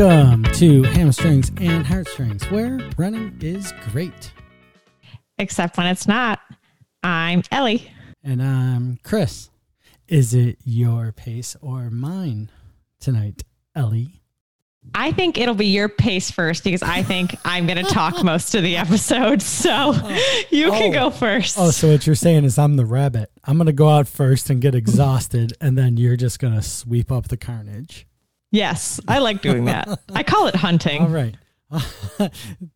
Welcome to Hamstrings and Heartstrings, where running is great. Except when it's not. I'm Ellie. And I'm Chris. Is it your pace or mine tonight, Ellie? I think it'll be your pace first because I think I'm going to talk most of the episode. So oh. you can Oh. go first. Oh, so what you're saying is I'm the rabbit. I'm going to go out first and get exhausted, and then you're just going to sweep up the carnage. Yes, I like doing that. I call it hunting. All right.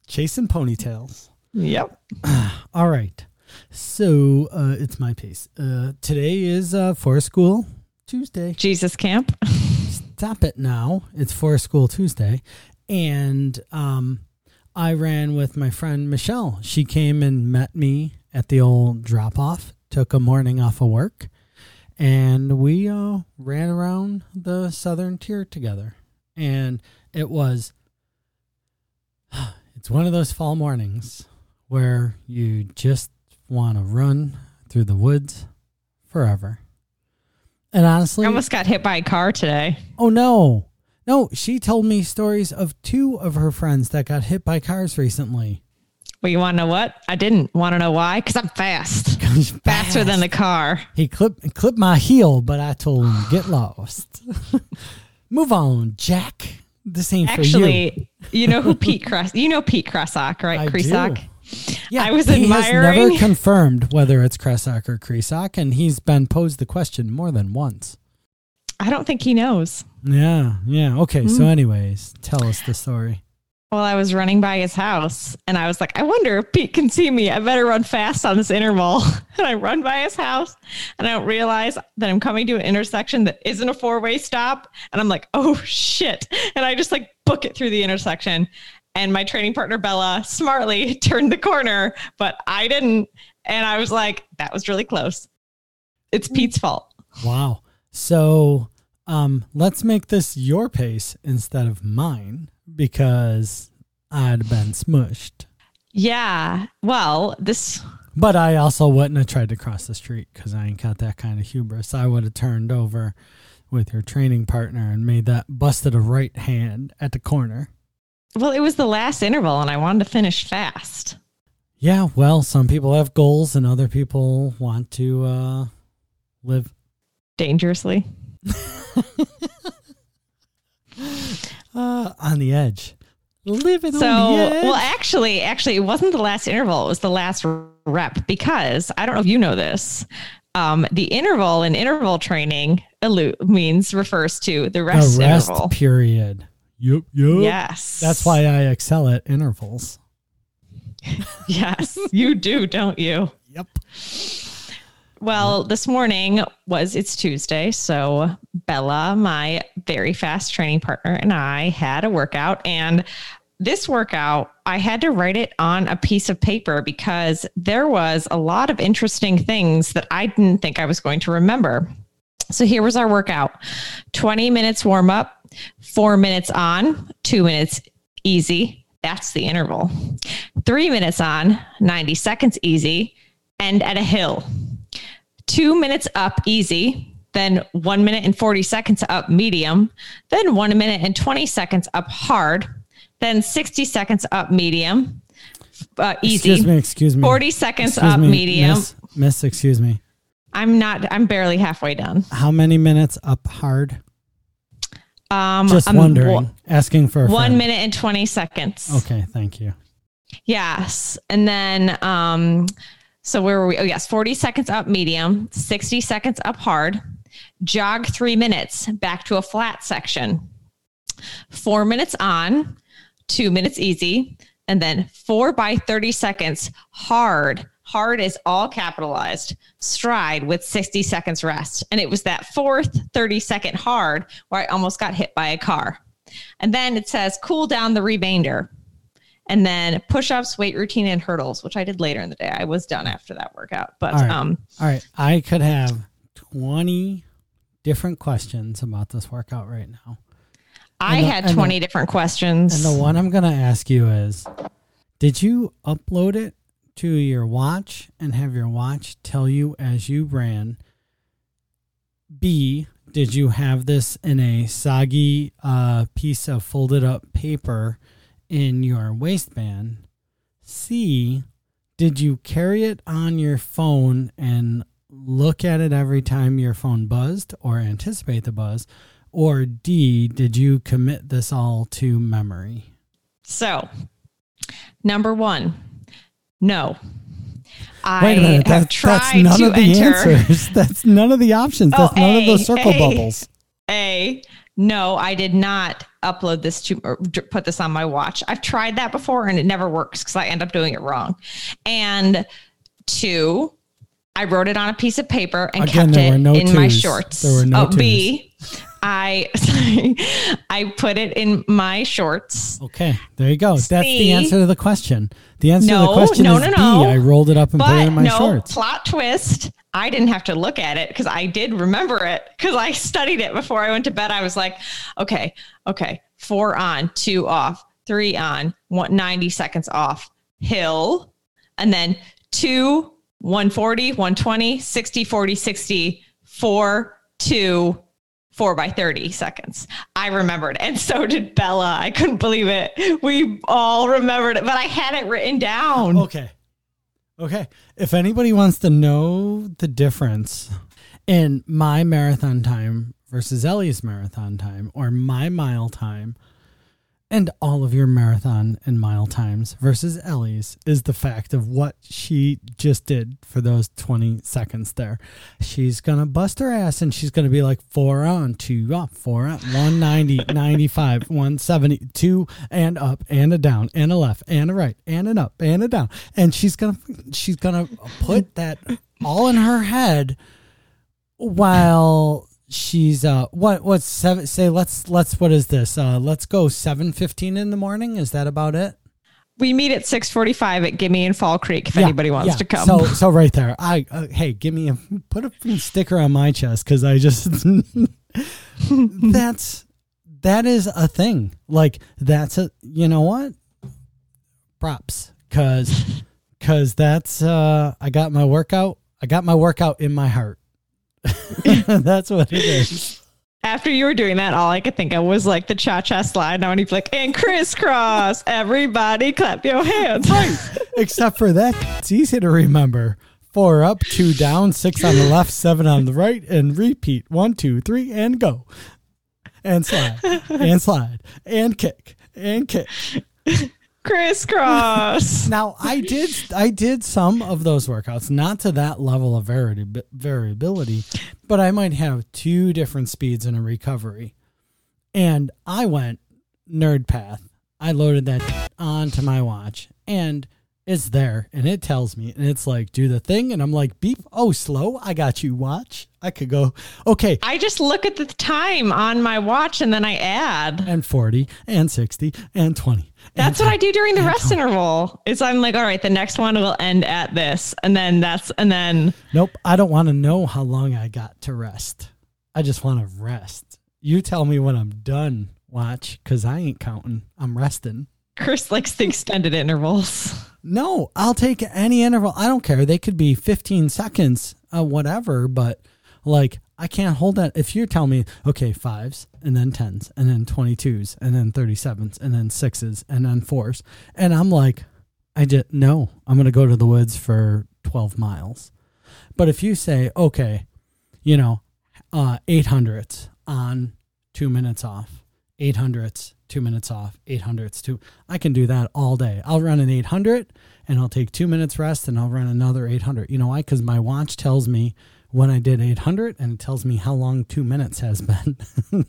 Chasing ponytails. Yep. All right. So uh, it's my pace. Uh, today is uh, for school Tuesday. Jesus camp. Stop it now. It's for school Tuesday. And um, I ran with my friend Michelle. She came and met me at the old drop off, took a morning off of work, and we uh, ran around the southern tier together. And it was, it's one of those fall mornings where you just want to run through the woods forever. And honestly, I almost got hit by a car today. Oh no. No, she told me stories of two of her friends that got hit by cars recently. Well, you want to know what? I didn't want to know why because I'm fast. Faster than the car. He clipped clipped my heel, but I told him get lost. Move on, Jack. This ain't for you. Actually, you know who Pete Cress? You know Pete Cressock, right? I do. Yeah, I was he has never confirmed whether it's Kresak or Kresak, and he's been posed the question more than once. I don't think he knows. Yeah, yeah. Okay, Hmm. so anyways, tell us the story. Well, I was running by his house and I was like, I wonder if Pete can see me. I better run fast on this interval. And I run by his house and I don't realize that I'm coming to an intersection that isn't a four way stop. And I'm like, oh shit. And I just like book it through the intersection. And my training partner, Bella, smartly turned the corner, but I didn't. And I was like, that was really close. It's Pete's fault. Wow. So um, let's make this your pace instead of mine because I'd been smushed. Yeah. Well, this But I also wouldn't have tried to cross the street because I ain't got that kind of hubris. I would have turned over with your training partner and made that busted a right hand at the corner. well, it was the last interval and I wanted to finish fast. Yeah, well, some people have goals and other people want to uh, live. Dangerously. Uh, on the edge. Living So, on the edge. well, actually, actually, it wasn't the last interval. It was the last rep because I don't know if you know this. Um, the interval in interval training allu- means refers to the rest, the rest interval. period. Yep, yep. Yes, That's why I excel at intervals. Yes, you do, don't you? Yep. Well, this morning was it's Tuesday, so Bella, my very fast training partner, and I had a workout and this workout, I had to write it on a piece of paper because there was a lot of interesting things that I didn't think I was going to remember. So here was our workout 20 minutes warm up, four minutes on, two minutes easy. That's the interval. Three minutes on, 90 seconds easy, and at a hill. Two minutes up easy, then one minute and 40 seconds up medium, then one minute and 20 seconds up hard, then 60 seconds up medium, uh, easy. Excuse me, excuse me. 40 seconds Excuse up me, medium. Miss, miss, excuse me. I'm not, I'm barely halfway done. How many minutes up hard? Um, Just I'm wondering. asking for a one friend. minute and 20 seconds. Okay, thank you. Yes. And then, um, so where were we? Oh, yes. 40 seconds up medium, 60 seconds up hard, jog three minutes back to a flat section, four minutes on, two minutes easy, and then four by 30 seconds hard. Hard is all capitalized, stride with 60 seconds rest. And it was that fourth 30 second hard where I almost got hit by a car. And then it says cool down the remainder and then push-ups, weight routine, and hurdles, which I did later in the day. I was done after that workout, but All right. um, All right. I could have 20 different questions about this workout right now. I the- had and the- 20 different questions. And the one I'm going to ask you is Did you upload it to your watch and have your watch tell you as you ran? B, did you have this in a soggy uh, piece of folded up paper in your waistband? C, did you carry it on your phone and look at it every time your phone buzzed or anticipate the buzz? Or D, did you commit this all to memory? So, number one, no. Wait a minute. That, that's none of the enter. answers. That's none of the options. That's oh, none a, of those circle a, bubbles. A, no, I did not upload this to or put this on my watch. I've tried that before and it never works because I end up doing it wrong. And two, I wrote it on a piece of paper and Again, kept it no in twos. my shorts. There were no oh, B, I sorry, I put it in my shorts. Okay, there you go. That's the answer to the question. The answer no, to the question no, is no, no. B. I rolled it up and but put it in my no, shorts. Plot twist. I didn't have to look at it because I did remember it because I studied it before I went to bed. I was like, okay, okay, four on, two off, three on, one, 90 seconds off, hill, and then two, 140, 120, 60, 40, 60, four, two, four by 30 seconds. I remembered. And so did Bella. I couldn't believe it. We all remembered it, but I had it written down. Okay. Okay. If anybody wants to know the difference in my marathon time versus Ellie's marathon time or my mile time, and all of your marathon and mile times versus Ellie's is the fact of what she just did for those 20 seconds there. She's going to bust her ass and she's going to be like four on, two up, four up, 190, 95, 170, two and up and a down and a left and a right and an up and a down. And she's going to, she's going to put that all in her head while she's uh what what's seven say let's let's what is this uh let's go 7:15 in the morning is that about it we meet at 6:45 at Gimme and Fall Creek if yeah, anybody wants yeah. to come. So so right there. I uh, hey, give me a put a sticker on my chest cuz I just that's that is a thing. Like that's a you know what? Props cuz cuz that's uh I got my workout. I got my workout in my heart. That's what it is. After you were doing that, all I could think of was like the cha cha slide. Now, when you like, and crisscross, everybody clap your hands. Right. Except for that, it's easy to remember. Four up, two down, six on the left, seven on the right, and repeat. One, two, three, and go. And slide, and slide, and kick, and kick crisscross. now I did I did some of those workouts, not to that level of vari- variability, but I might have two different speeds in a recovery. And I went nerd path. I loaded that onto my watch and it's there and it tells me and it's like do the thing and I'm like beep oh slow I got you watch I could go okay I just look at the time on my watch and then I add and 40 and 60 and 20 that's what I do during the rest interval. Is I'm like, all right, the next one will end at this, and then that's and then. Nope, I don't want to know how long I got to rest. I just want to rest. You tell me when I'm done. Watch, because I ain't counting. I'm resting. Chris likes the extended intervals. No, I'll take any interval. I don't care. They could be 15 seconds, uh, whatever, but like I can't hold that. If you're telling me, okay, fives and then tens and then 22s and then 37s and then sixes and then fours, and I'm like, I just, no, I'm going to go to the woods for 12 miles. But if you say, okay, you know, uh, 800s on two minutes off, 800s, two minutes off, 800s, two, I can do that all day. I'll run an 800 and I'll take two minutes rest and I'll run another 800. You know why? Because my watch tells me when I did 800 and it tells me how long two minutes has been.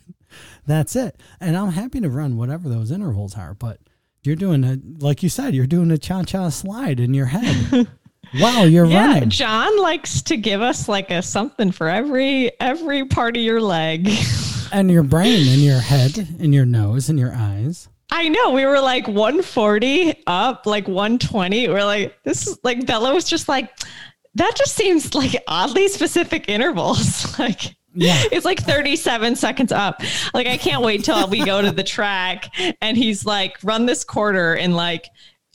That's it. And I'm happy to run whatever those intervals are, but you're doing a, like you said, you're doing a cha cha slide in your head. wow, you're yeah, running. John likes to give us like a something for every every part of your leg. and your brain and your head and your nose and your eyes. I know. We were like 140 up, like 120. We're like, this is like Bella was just like, that just seems like oddly specific intervals. like yeah. it's like 37 seconds up. Like I can't wait till we go to the track and he's like, run this quarter in like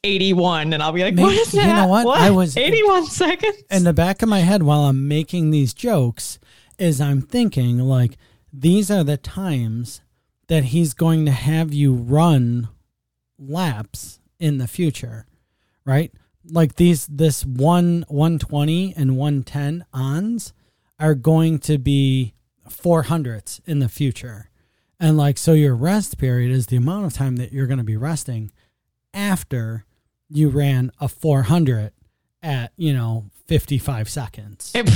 81 and I'll be like, Maybe, what is that? You know what? what? I was 81 seconds. In the back of my head while I'm making these jokes is I'm thinking like these are the times that he's going to have you run laps in the future, right? Like these this one 120 and 110 ons are going to be 400s in the future. And like so your rest period is the amount of time that you're going to be resting after you ran a 400 at, you know, 55 seconds. If,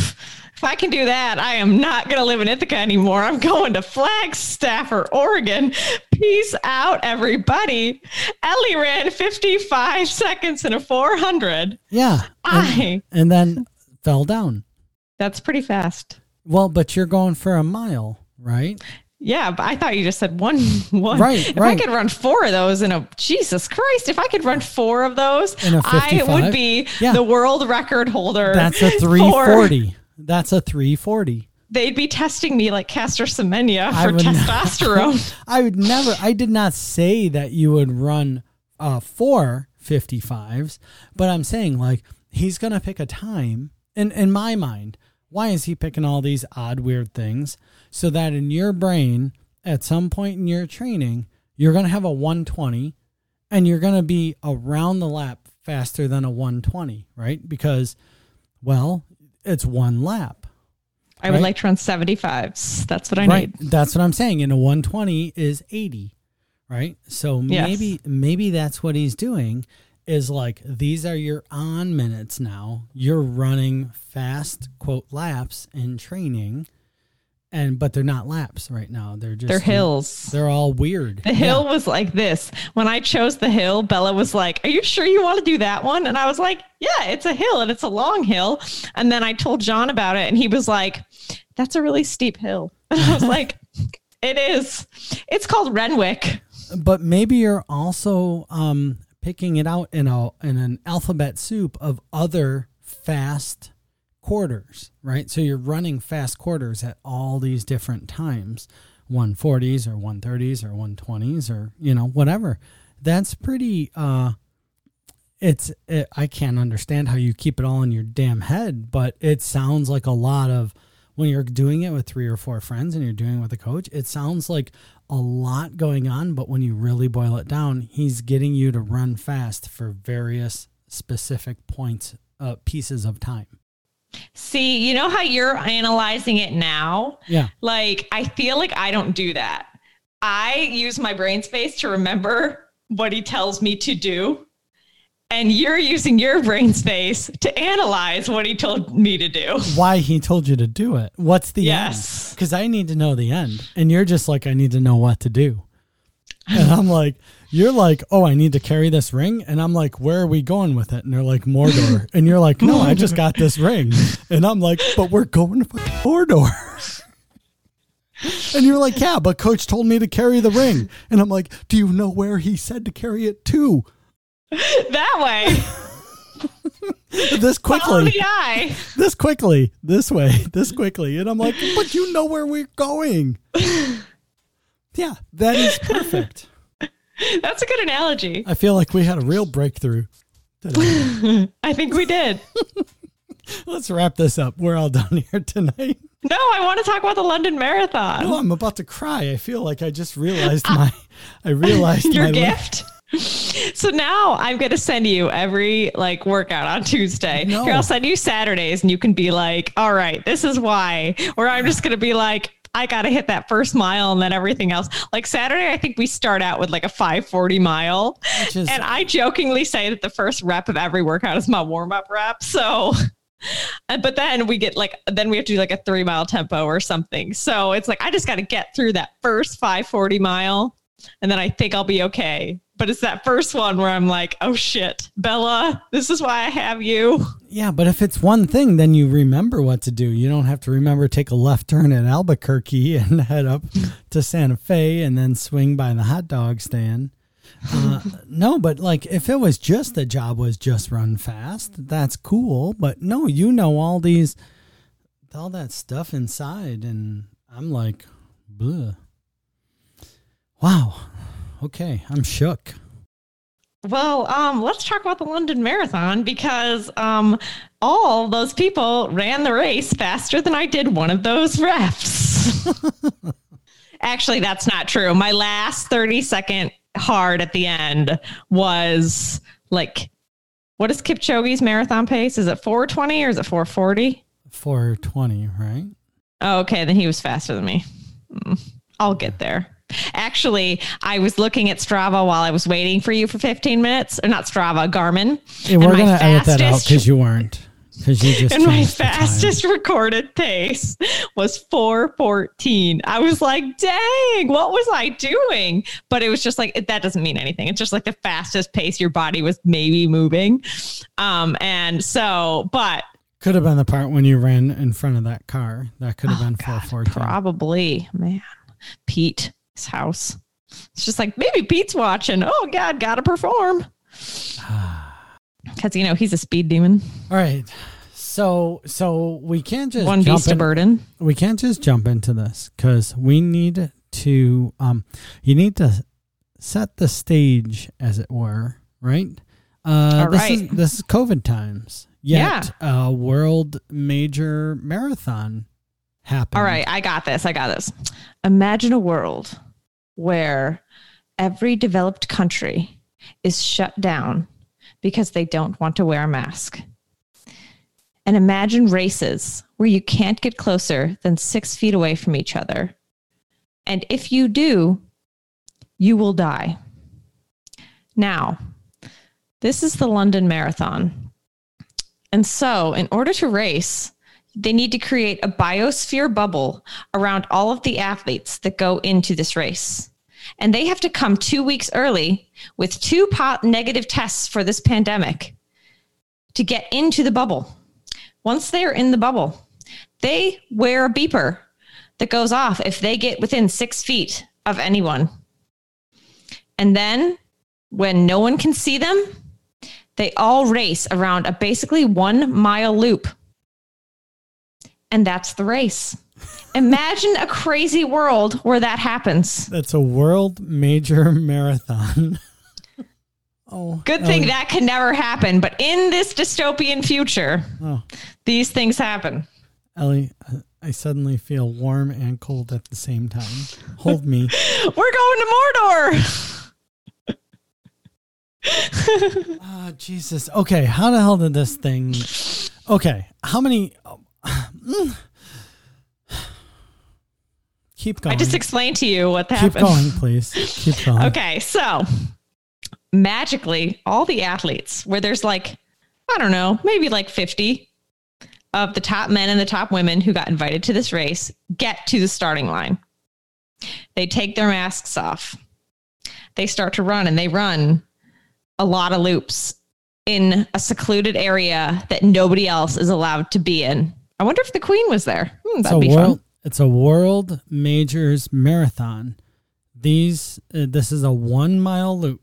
if I can do that, I am not going to live in Ithaca anymore. I'm going to Flagstaff or Oregon. Peace out, everybody. Ellie ran 55 seconds in a 400. Yeah. And, I. and then fell down. That's pretty fast. Well, but you're going for a mile, right? Yeah, but I thought you just said one one. Right, If right. I could run four of those in a Jesus Christ, if I could run four of those, In I 55? would be Yeah. the world record holder. That's a 340. That's a 340. They'd be testing me like Caster Semenya for would not- testosterone. I would never, I did not say that you would run uh, four 55s, but I'm saying like he's going to pick a time. And in my mind, why is he picking all these odd, weird things? So that in your brain, at some point in your training, you're going to have a 120 and you're going to be around the lap faster than a 120, right? Because, well, it's one lap. I would like to run 75s. That's what I right need. that's what i'm saying and a 120 is 80 right so Yes. maybe maybe that's what he's doing is like these are your on minutes now you're running fast quote laps in training and but they're not laps right now they're just They're hills. they're all weird The hill was like this. When I chose the hill, Bella was like, Are you sure you want to do that one? And I was like, Yeah, it's a hill and it's a long hill. And then I told John about it and he was like, That's a really steep hill. And I was like, It is. It's called Renwick. but maybe you're also um picking it out in a in an alphabet soup of other fast quarters, right? So you're running fast quarters at all these different times, 140s or 130s or 120s or, you know, whatever. That's pretty uh it's it, I can't understand how you keep it all in your damn head, but it sounds like a lot of when you're doing it with three or four friends and you're doing it with a coach, it sounds like a lot going on, but when you really boil it down, he's getting you to run fast for various specific points, uh, pieces of time. See, you know how you're analyzing it now? Yeah. Like, I feel like I don't do that. I use my brain space to remember what he tells me to do. And you're using your brain space to analyze what he told me to do. Why he told you to do it? What's the Yes. end? Because I need to know the end, and you're just like, I need to know what to do. And I'm like, you're like, oh, I need to carry this ring, and I'm like, where are we going with it? And they're like, Mordor, and you're like, no, I just got this ring, and I'm like, but we're going to Mordor. And you're like, yeah, but coach told me to carry the ring. And I'm like, do you know where he said to carry it to? That way, This quickly, this quickly, this way, this quickly. And I'm like, but you know where we're going. Yeah, that is perfect. That's a good analogy. I feel like we had a real breakthrough. I think we did. Let's wrap this up. We're all done here tonight. No, I want to talk about the London Marathon. Oh, I'm about to cry. I feel like I just realized my, I realized your gift. So now I'm going to send you every like workout on Tuesday. No. Here, I'll send you Saturdays and you can be like, all right, this is why. Or I'm just going to be like, I got to hit that first mile and then everything else. Like Saturday, I think we start out with like a 540 mile. Is- and I jokingly say that the first rep of every workout is my warm up rep. So, but then we get like, then we have to do like a three mile tempo or something. So it's like, I just got to get through that first 540 mile and then I think I'll be okay. But it's that first one where I'm like, oh shit, Bella, this is why I have you. Yeah, but if it's one thing, then you remember what to do. You don't have to remember take a left turn at Albuquerque and head up to Santa Fe and then swing by the hot dog stand. Uh, no, but like if it was just the job was just run fast, that's cool. But no, you know all these, all that stuff inside, and I'm like, Bleh. wow. Okay, I'm shook. Well, um, let's talk about the London Marathon because um, all those people ran the race faster than I did one of those reps. Actually, that's not true. My last 30 second hard at the end was like, what is Kipchoge's marathon pace? Is it 420 or is it 440? 420, right? Oh, okay. Then he was faster than me. Mm, I'll get there. Actually, I was looking at Strava while I was waiting for you for 15 minutes. Or not Strava, Garmin. Yeah, we're going to edit that out because you weren't. Because you just and my fastest recorded pace was 414. I was like, dang, what was I doing? But it was just like that doesn't mean anything. It's just like the fastest pace your body was maybe moving. Um, and so, but could have been the part when you ran in front of that car. That could have oh been 414. Probably, man. Pete's house. It's just like maybe Pete's watching. Oh God, gotta perform. Because you know he's a speed demon. All right. So so we can't just one beast in, burden. We can't just jump into this because we need to um you need to set the stage as it were, right? Uh All this right. is this is COVID times. Yet yeah. a world major marathon happened. All right, I got this. I got this. Imagine a world where every developed country is shut down because they don't want to wear a mask. And imagine races where you can't get closer than six feet away from each other. And if you do, you will die. Now, this is the London Marathon. And so, in order to race, they need to create a biosphere bubble around all of the athletes that go into this race and they have to come two weeks early with two negative tests for this pandemic to get into the bubble. Once they're in the bubble, they wear a beeper that goes off if they get within six feet of anyone. And then when no one can see them, they all race around a basically one mile loop. And that's the race. Imagine a crazy world where that happens. That's a world major marathon. oh, good Ellie. thing that can never happen. But in this dystopian future, oh. these things happen. Ellie, I suddenly feel warm and cold at the same time. Hold me. We're going to Mordor. oh, Jesus. Okay, how the hell did this thing? Okay, how many? Oh, Keep going. I just explained to you what Keep happened. Keep going, please. Keep going. okay, so magically, all the athletes, where there's like, I don't know, maybe like 50 of the top men and the top women who got invited to this race, get to the starting line. They take their masks off. They start to run and they run a lot of loops in a secluded area that nobody else is allowed to be in. I wonder if the queen was there. Hmm, that'd so be world, fun. It's a World Majors Marathon. These uh, this is a 1 mile loop,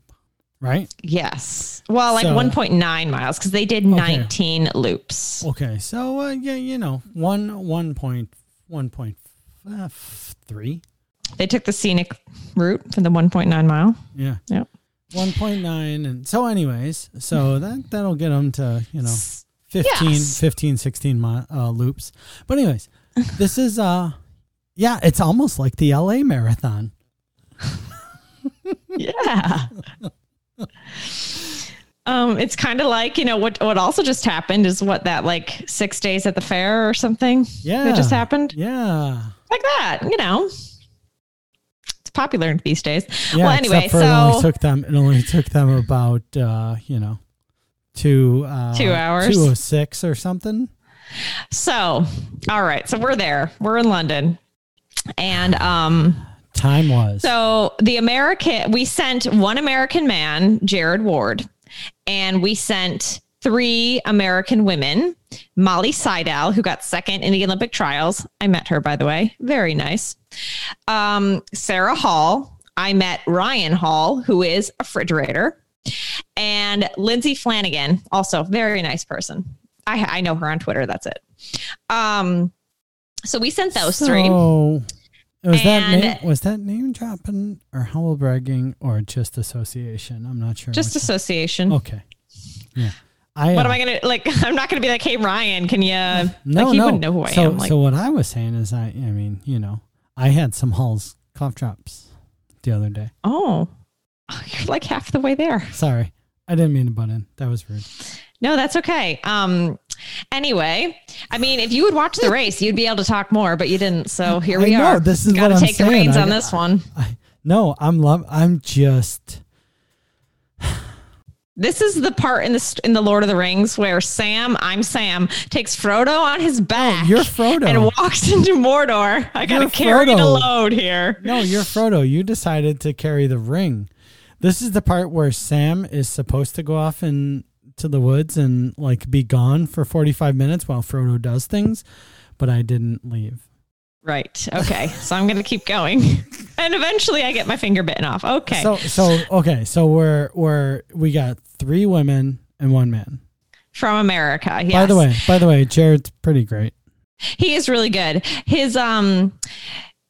right? Yes. Well, like so, 1.9 miles cuz they did okay. 19 loops. Okay. So uh, yeah, you know, 1 1 point 1.3. They took the scenic route for the 1.9 mile. Yeah. Yep. 1.9 and so anyways, so that that'll get them to, you know, 15 yes. 15 16 mi- uh, loops. But anyways, this is uh yeah, it's almost like the LA marathon. yeah. um, it's kind of like, you know, what what also just happened is what that like six days at the fair or something. Yeah. That just happened. Yeah. Like that, you know. It's popular these days. Yeah, well anyway, so it only took them it only took them about uh, you know, two uh two hours. Two oh six or something. So, all right. So we're there. We're in London. And um time was. So the American we sent one American man, Jared Ward, and we sent three American women, Molly Seidel, who got second in the Olympic trials. I met her, by the way. Very nice. Um, Sarah Hall. I met Ryan Hall, who is a refrigerator. And Lindsay Flanagan, also very nice person. I I know her on Twitter. That's it. Um, so we sent those so, three. Was that name, was that name dropping or humble bragging or just association? I'm not sure. Just association. One. Okay. Yeah. I, what uh, am I gonna like? I'm not gonna be like, "Hey, Ryan, can you?" No, like, he no. wouldn't know who I so, am. Like, so what I was saying is, I, I mean, you know, I had some halls cough drops the other day. Oh, you're like half the way there. Sorry. I didn't mean to butt in. That was rude. No, that's okay. Um, anyway, I mean, if you would watch the race, you'd be able to talk more, but you didn't. So here we I know, are. This is Got to what I'm take the saying. reins I on this one. I, no, I'm love. I'm just. This is the part in the in the Lord of the Rings where Sam, I'm Sam, takes Frodo on his back. Oh, You're Frodo. and walks into Mordor. I gotta You're carry the load here. No, you're Frodo. You decided to carry the ring. This is the part where Sam is supposed to go off in to the woods and like be gone for 45 minutes while Frodo does things, but I didn't leave. Right. Okay. so I'm gonna keep going, and eventually I get my finger bitten off. Okay. So so okay, so we're we're we got three women and one man. From America. Yes. By the way, by the way, Jared's pretty great. he is really good. His um.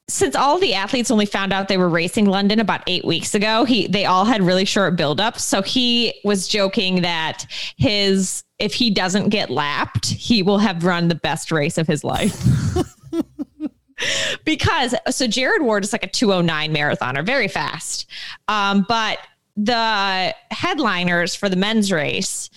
Since all the athletes only found out they were racing London about eight weeks ago, he they all had really short buildups. So he was joking that his if he doesn't get lapped, he will have run the best race of his life. because so Jared Ward is like a 209 marathoner, very fast. Um, but the headliners for the men's race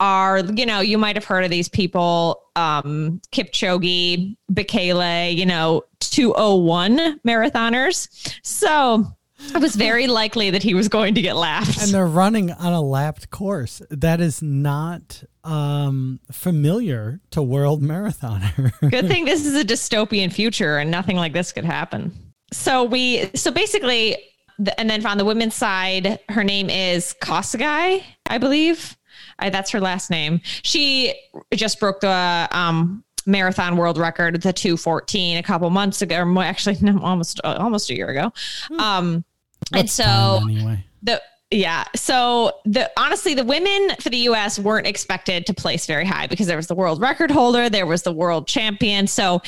are, you know, you might have heard of these people, um, Kipchoge, Bekele, you know, 201 marathoners. So it was very likely that he was going to get lapped. And they're running on a lapped course. That is not um familiar to world marathoner. Good thing this is a dystopian future and nothing like this could happen. So we, so basically, the, and then on the women's side, her name is Kosgei, I believe. I, that's her last name. She just broke the um, marathon world record, the 214, a couple months ago, or actually, no, almost uh, almost a year ago. Um, and so anyway. the yeah so the honestly the women for the us weren't expected to place very high because there was the world record holder there was the world champion so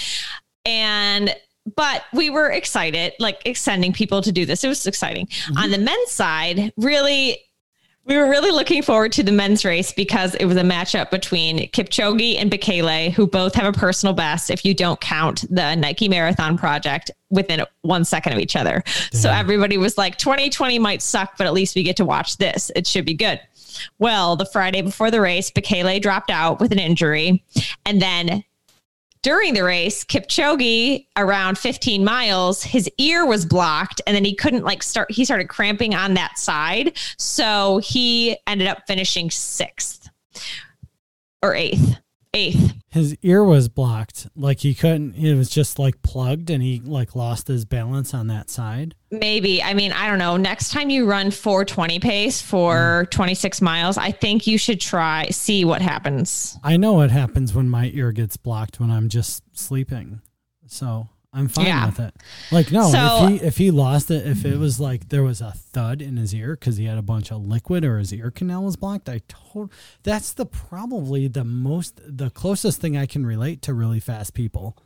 and but we were excited like sending people to do this it was exciting on the men's side really we were really looking forward to the men's race because it was a matchup between Kipchoge and Bekele, who both have a personal best if you don't count the Nike Marathon Project within one second of each other. So everybody was like, 2020 might suck, but at least we get to watch this. It should be good. Well, the Friday before the race, Bekele dropped out with an injury. And then during the race, Kipchoge around 15 miles, his ear was blocked and then he couldn't like start, he started cramping on that side. So he ended up finishing sixth or eighth, eighth. His ear was blocked. Like he couldn't it was just like plugged and he like lost his balance on that side. Maybe. I mean, I don't know. Next time you run 420 pace for mm. 26 miles, I think you should try, see what happens. I know what happens when my ear gets blocked when I'm just sleeping. So I'm fine Yeah. with it. Like no, So- if he if he lost it, if it was like there was a thud in his ear because he had a bunch of liquid or his ear canal was blocked, I told that's the probably the most the closest thing I can relate to really fast people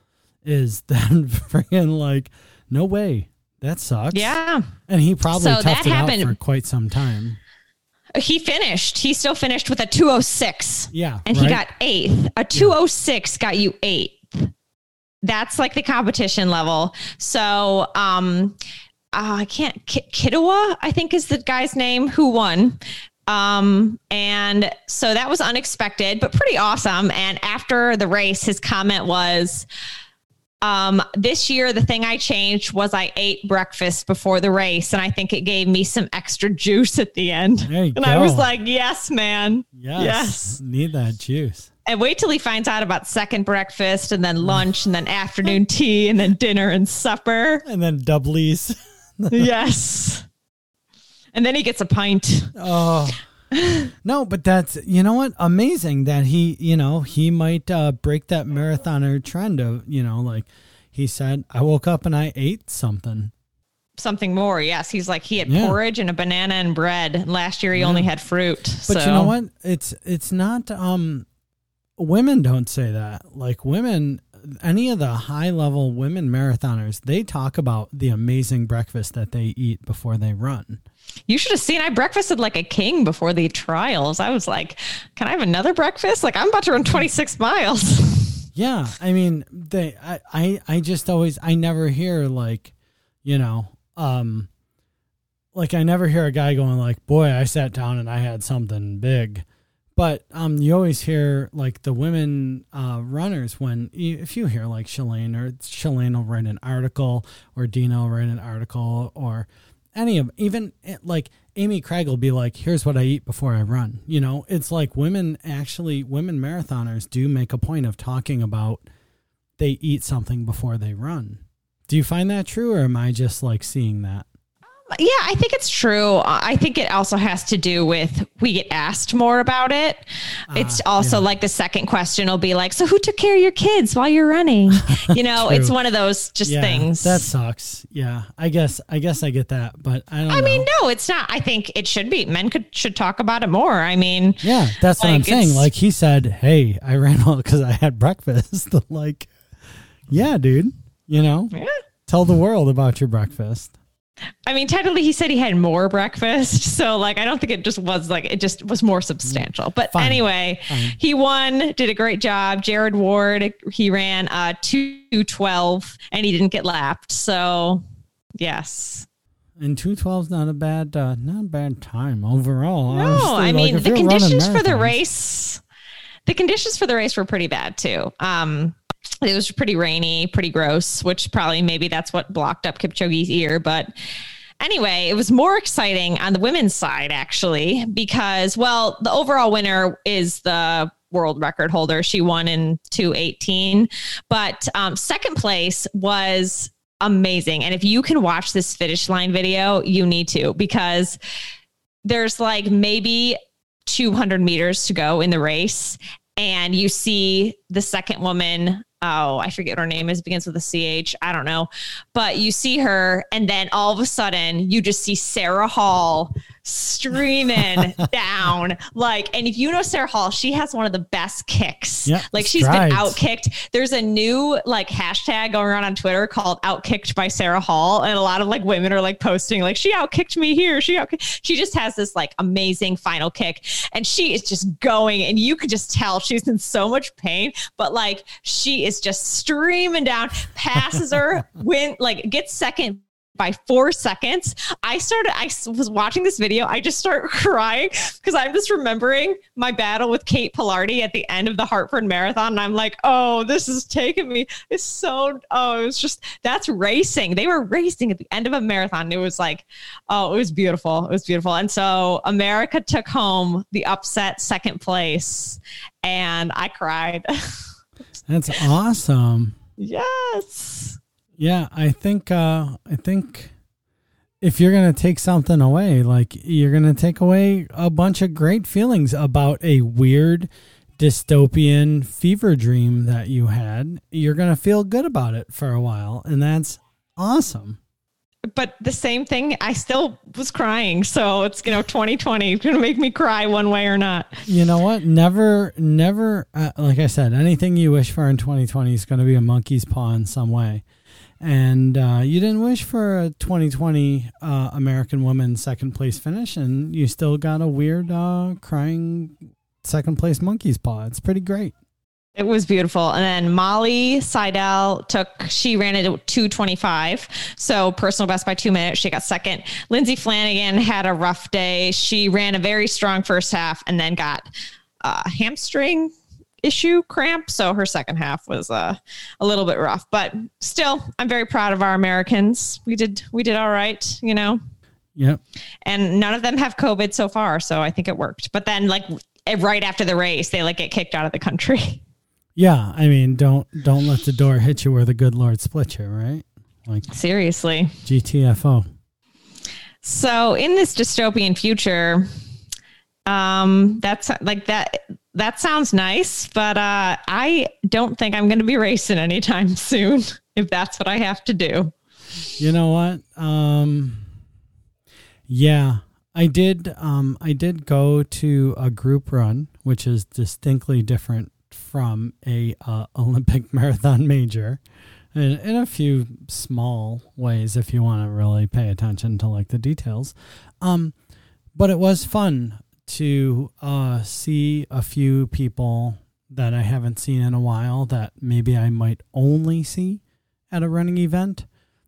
is that friggin' like no way that sucks. Yeah. and he probably So toughed that it happened- out for quite some time. He finished. He still finished with a 206. Yeah, And he got eighth. A 206 got you eighth. That's like the competition level. So, um, uh, I can't, Kiddawa, I think is the guy's name who won. Um, and so that was unexpected, but pretty awesome. And after the race, his comment was, um, this year, the thing I changed was I ate breakfast before the race, and I think it gave me some extra juice at the end. And I was like, yes, man. yes, yes. need that juice. And wait till he finds out about second breakfast and then lunch and then afternoon tea and then dinner and supper. And then doublies. yes. And then he gets a pint. Oh. No, but that's you know what amazing that he you know he might uh, break that marathoner trend of you know like he said I woke up and I ate something. Something more. Yes. He's like, he had Yeah. porridge and a banana and bread. Last year, he only had fruit. But so. you know what? It's it's not um women don't say that. Like women any of the high level women marathoners, they talk about the amazing breakfast that they eat before they run. You should have seen I breakfasted like a king before the trials. I was like, can I have another breakfast? Like, I'm about to run 26 miles. Yeah, I mean, they I, I I just always I never hear like, you know, um like I never hear a guy going like, "Boy, I sat down and I had something big." But um, you always hear like the women uh, runners when if you hear like Shalane or Shalane will write an article or Deena will write an article or any of even eh, like Amy Cragg will be like, "Here's what I eat before I run." You know, it's like women actually women marathoners do make a point of talking about they eat something before they run. Do you find that true, or am I just like seeing that? Yeah, I think it's true. I think it also has to do with we get asked more about it. Uh, it's also yeah. like the second question will be like, "So who took care of your kids while you're running?" You know, it's one of those just yeah, things. That sucks. Yeah, I guess I guess I get that, but I don't. I know. mean, no, it's not. I think it should be. Men could should talk about it more. I mean, yeah, that's like, what I'm saying. Like he said, "Hey, I ran all because I had breakfast." like, yeah, dude. You know, yeah. tell the world about your breakfast. I mean, technically, he said he had more breakfast. So, like, I don't think it just was like, it just was more substantial. But Fine. anyway, Fine. he won, did a great job. Jared Ward, he ran uh, 212 and he didn't get lapped. So, yes. And 212 is not a bad, uh, not a bad time overall. No, honestly. I mean, like, the conditions for the race, the conditions for the race were pretty bad too. Um, it was pretty rainy, pretty gross, which probably maybe that's what blocked up Kipchoge's ear. But anyway, it was more exciting on the women's side, actually, because, well, the overall winner is the world record holder. She won in 218. But um, second place was amazing. And if you can watch this finish line video, you need to, because there's like maybe 200 meters to go in the race. And you see the second woman oh, I forget what her name is, it begins with a CH. I don't know. But you see her, and then all of a sudden, you just see Sarah Hall streaming down. Like, and if you know Sarah Hall, she has one of the best kicks. Yep, like she's been outkicked. There's a new like hashtag going around on Twitter called outkicked by Sarah Hall. And a lot of like women are like posting, like, she outkicked me here. She outkicked. She just has this like amazing final kick. And she is just going, and you could just tell she's in so much pain, but like she is just streaming down, passes her, went like gets second by four seconds. I started, I was watching this video. I just start crying because I'm just remembering my battle with Kate Pilardi at the end of the Hartford Marathon. And I'm like, oh, this is taking me. It's so, oh, it was just, that's racing. They were racing at the end of a marathon. It was like, oh, it was beautiful. It was beautiful. And so America took home the upset second place and I cried. that's awesome. Yes. Yeah, I think uh I think if you're going to take something away, like you're going to take away a bunch of great feelings about a weird dystopian fever dream that you had, you're going to feel good about it for a while, and that's awesome. But the same thing, I still was crying. So it's, you know, 2020 going to make me cry one way or not. You know what? Never, never, uh, like I said, anything you wish for in 2020 is going to be a monkey's paw in some way and uh, you didn't wish for a 2020 uh, American woman second place finish, and you still got a weird uh, crying second place monkey's paw. It's pretty great. It was beautiful. And then Molly Seidel took, she ran it at 225. So personal best by two minutes. She got second. Lindsay Flanagan had a rough day. She ran a very strong first half and then got a hamstring issue cramp. So her second half was uh, a little bit rough, but still, I'm very proud of our Americans. We did we did all right, you know. Yep. And none of them have COVID so far, so I think it worked. But then, like right after the race, they like get kicked out of the country. Yeah, I mean, don't don't let the door hit you where the good Lord split you, right? Like seriously. GTFO. So in this dystopian future, um, that's like that that sounds nice, but uh, I don't think I'm going to be racing anytime soon if that's what I have to do. You know what? Um, yeah, I did. Um, I did go to a group run, which is distinctly different from a uh, Olympic marathon major, in, in a few small ways. If you want to really pay attention to like the details, um, but it was fun to uh, see a few people that I haven't seen in a while that maybe I might only see at a running event.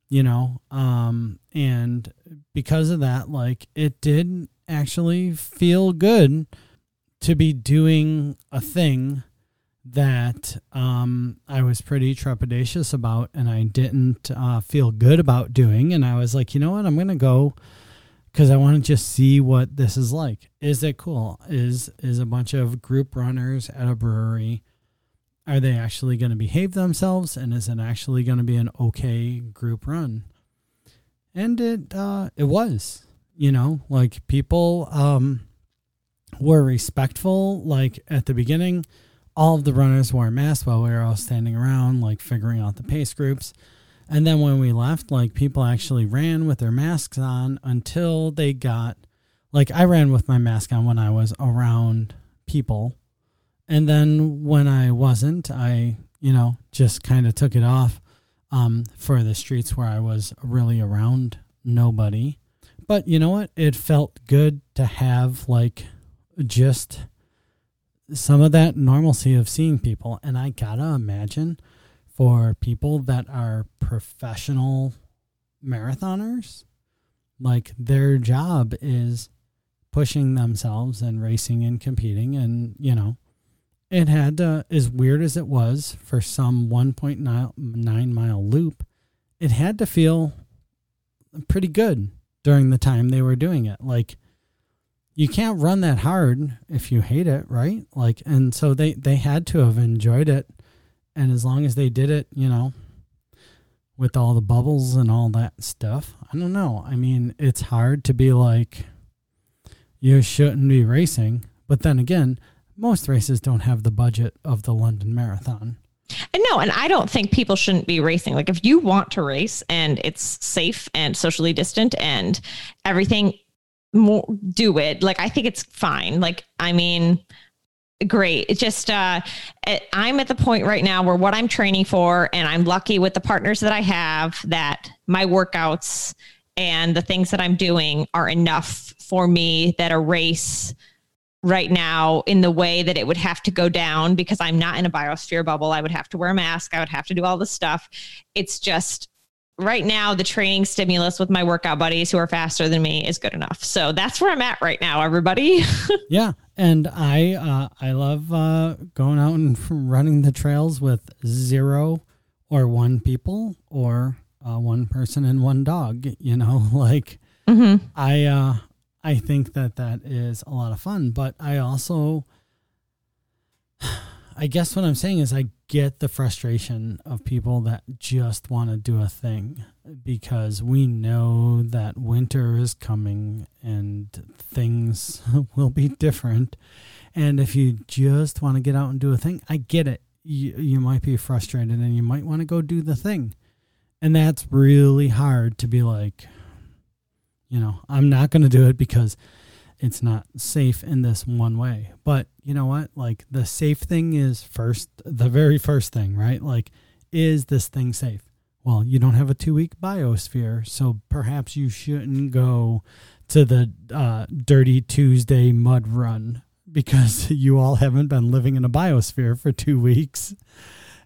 you know, um, and because of that, like it did actually feel good to be doing a thing that um, I was pretty trepidatious about and I didn't uh, feel good about doing. And I was like, you know what? I'm going to go because I want to just see what this is like. Is it cool? Is is a bunch of group runners at a brewery? Are they actually going to behave themselves? And is it actually going to be an okay group run? And it uh, it was, you know, like people um, were respectful. Like at the beginning, all of the runners wore masks while we were all standing around, like figuring out the pace groups. And then when we left, like people actually ran with their masks on until they got, like I ran with my mask on when I was around people. And then when I wasn't, I, you know, just kind of took it off um, for the streets where I was really around nobody. But you know what? It felt good to have like just some of that normalcy of seeing people. And I gotta imagine for people that are professional marathoners, like their job is pushing themselves and racing and competing. And, you know, it had to, as weird as it was for some 1.9 mile loop, it had to feel pretty good during the time they were doing it. Like, you can't run that hard if you hate it, right? Like, and so they, they had to have enjoyed it and as long as they did it, you know, with all the bubbles and all that stuff, I don't know. I mean, it's hard to be like, you shouldn't be racing. But then again, most races don't have the budget of the London Marathon. No, and I don't think people shouldn't be racing. Like if you want to race and it's safe and socially distant and everything, do it. Like I think it's fine. Like I mean, great. Just uh, I'm at the point right now where what I'm training for, and I'm lucky with the partners that I have that my workouts and the things that I'm doing are enough for me that a race right now in the way that it would have to go down because I'm not in a biosphere bubble. I would have to wear a mask. I would have to do all this stuff. It's just right now the training stimulus with my workout buddies who are faster than me is good enough. So that's where I'm at right now, everybody. yeah, and I uh, I love uh, going out and running the trails with zero or one people or uh, one person and one dog. You know, like mm-hmm. I uh, I think that that is a lot of fun, but I also I guess what I'm saying is I get the frustration of people that just want to do a thing because we know that winter is coming and things will be different. And if you just want to get out and do a thing, I get it. You, you might be frustrated and you might want to go do the thing. And that's really hard to be like, you know, I'm not going to do it because it's not safe in this one way. But you know what? Like the safe thing is first, the very first thing, right? Like, is this thing safe? Well, you don't have a two week biosphere, so perhaps you shouldn't go to the uh, Dirty Tuesday mud run because you all haven't been living in a biosphere for two weeks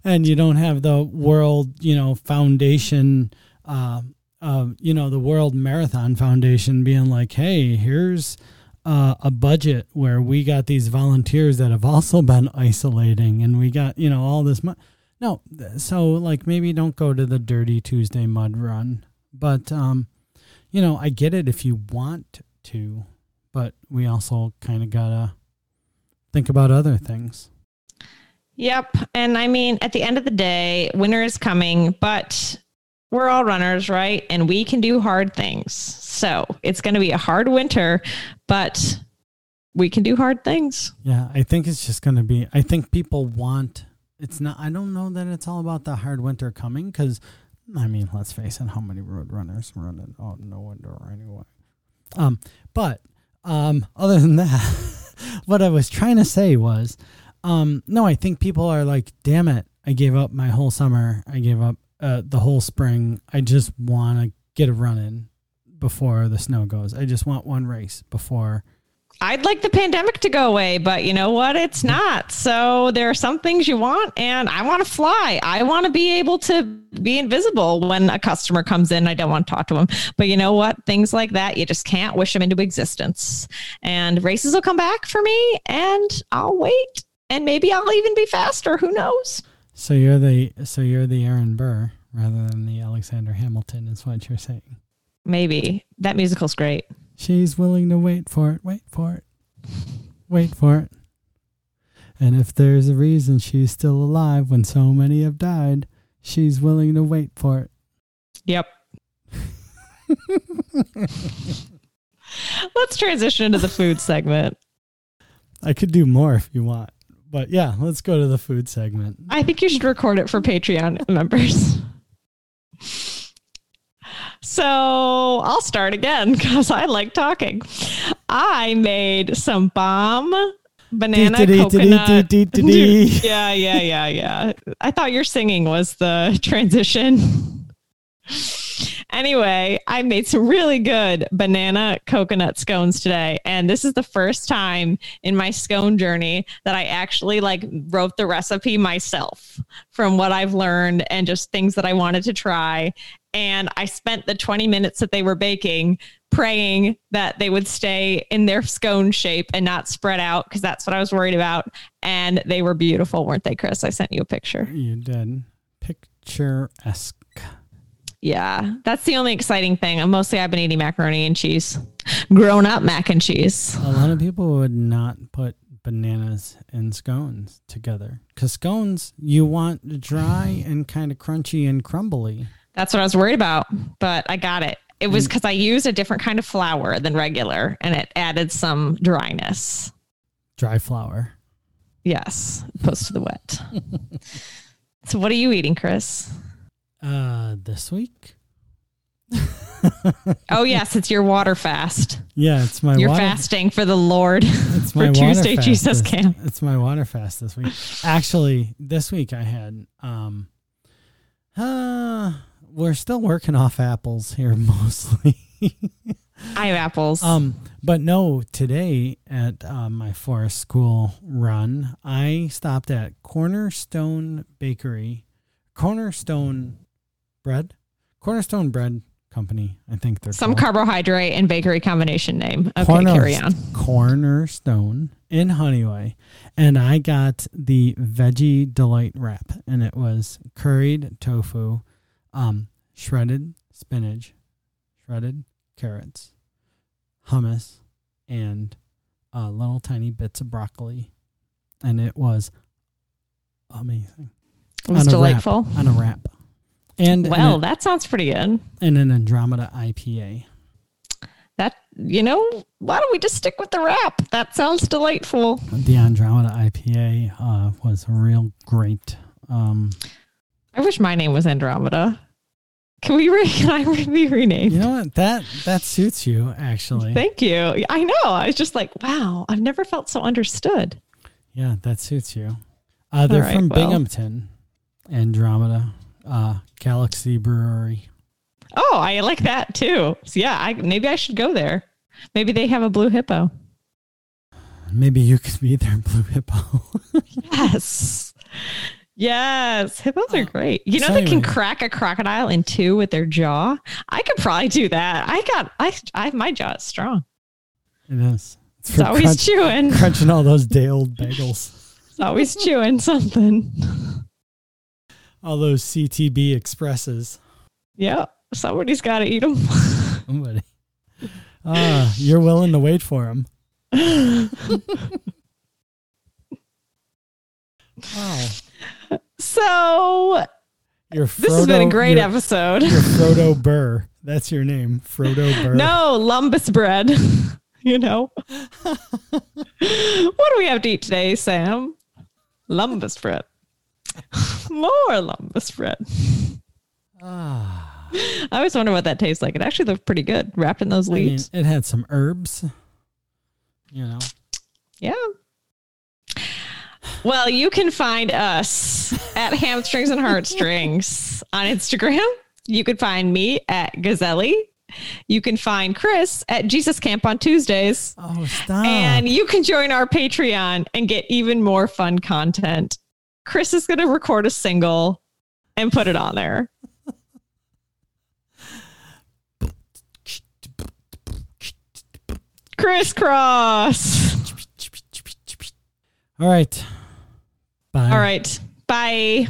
and you don't have the world, you know, foundation, uh, uh, you know, the World Marathon Foundation being like, hey, here's uh, a budget where we got these volunteers that have also been isolating and we got you know all this money no so like maybe don't go to the dirty tuesday mud run but um you know i get it if you want to but we also kind of gotta think about other things yep and i mean at the end of the day winter is coming but we're all runners, right? And we can do hard things. So it's going to be a hard winter, but we can do hard things. Yeah, I think it's just going to be, I think people want, it's not, I don't know that it's all about the hard winter coming because, I mean, let's face it, how many road runners run it? Oh, no winter anyway. Um, but um, other than that, what I was trying to say was, um, no, I think people are like, damn it, I gave up my whole summer. I gave up uh, the whole spring. I just want to get a run in before the snow goes. I just want one race before I'd like the pandemic to go away, but you know what? It's mm-hmm. not. So there are some things you want, and I want to fly. I want to be able to be invisible when a customer comes in. I don't want to talk to them. But you know what? Things like that, you just can't wish them into existence. And races will come back for me, and I'll wait. And maybe I'll even be faster. Who knows? So you're the so you're the Aaron Burr rather than the Alexander Hamilton, is what you're saying. Maybe that musical's great. She's willing to wait for it, wait for it, wait for it. And if there's a reason she's still alive when so many have died, she's willing to wait for it. Yep. Let's transition into the food segment. I could do more if you want. But yeah, let's go to the food segment. I think you should record it for Patreon members. So I'll start again because I like talking. I made some bomb banana coconut. yeah, yeah, yeah, yeah. I thought your singing was the transition. Anyway, I made some really good banana coconut scones today. And this is the first time in my scone journey that I actually like wrote the recipe myself from what I've learned and just things that I wanted to try. And I spent the 20 minutes that they were baking praying that they would stay in their scone shape and not spread out because that's what I was worried about. And they were beautiful, weren't they, Chris? I sent you a picture. You did. Picturesque. Yeah, that's the only exciting thing. Mostly I've been eating macaroni and cheese, grown up mac and cheese. A lot of people would not put bananas and scones together because scones you want dry and kind of crunchy and crumbly. That's what I was worried about, but I got it. It was because I used a different kind of flour than regular and it added some dryness. Dry flour. Yes, opposed to the wet. so, what are you eating, Chris? Uh, this week. oh yes, it's your water fast. Yeah, it's my. You're water, fasting for the Lord. It's my for Tuesday fast Jesus this, camp. It's my water fast this week. Actually, this week I had. Um, uh, we're still working off apples here mostly. I have apples. Um, but no, today at uh, my forest school run, I stopped at Cornerstone Bakery, Cornerstone Bread, Cornerstone Bread Company. I think they're some called. carbohydrate and bakery combination name. Okay, Corner- carry on. Cornerstone in Honeyway, and I got the veggie delight wrap, and it was curried tofu, um, shredded spinach, shredded carrots, hummus, and uh, little tiny bits of broccoli, and it was amazing. It was On delightful. wrap, on a wrap, and Well, and, that sounds pretty good. and an Andromeda IPA. That you know, why don't we just stick with the wrap? That sounds delightful. The Andromeda IPA uh, was real great. Um, I wish my name was Andromeda. Can we re- can I re- be renamed? you know what? That that suits you actually. Thank you. I know. I was just like, wow, I've never felt so understood. Yeah, that suits you. Uh, they're right, from well. Binghamton, Andromeda, uh, Galaxy Brewery. Oh, I like that too. So yeah, I maybe I should go there. Maybe they have a blue hippo. Maybe you could be their blue hippo. Yes. Yes, hippos are Oh, great. You know so they can anyway. crack a crocodile in two with their jaw. I could probably do that. I got I I my jaw is strong. it is. It's, It's always crunch- chewing. crunching all those day old bagels. It's always chewing something. All those CTB expresses. Yeah, somebody's got to eat them. Somebody. Ah, you're willing to wait for them. Wow. So You're this has been a great you're- episode. You're Frodo Burr. That's your name, Frodo Burr. No, lembas bread. you know. what do we have to eat today, Sam? Lumbus bread. More lembas bread. Ah, I always wonder what that tastes like. It actually looked pretty good wrapped in those I mean, leaves. it had some herbs. You know, yeah. Well, you can find us at Hamstrings and Heartstrings on Instagram. You can find me at Gazelli. You can find Chris at Jesus Camp on Tuesdays. Oh, stop. And you can join our Patreon and get even more fun content. Chris is going to record a single and put it on there. Crisscross. All right. Bye. All right. Bye.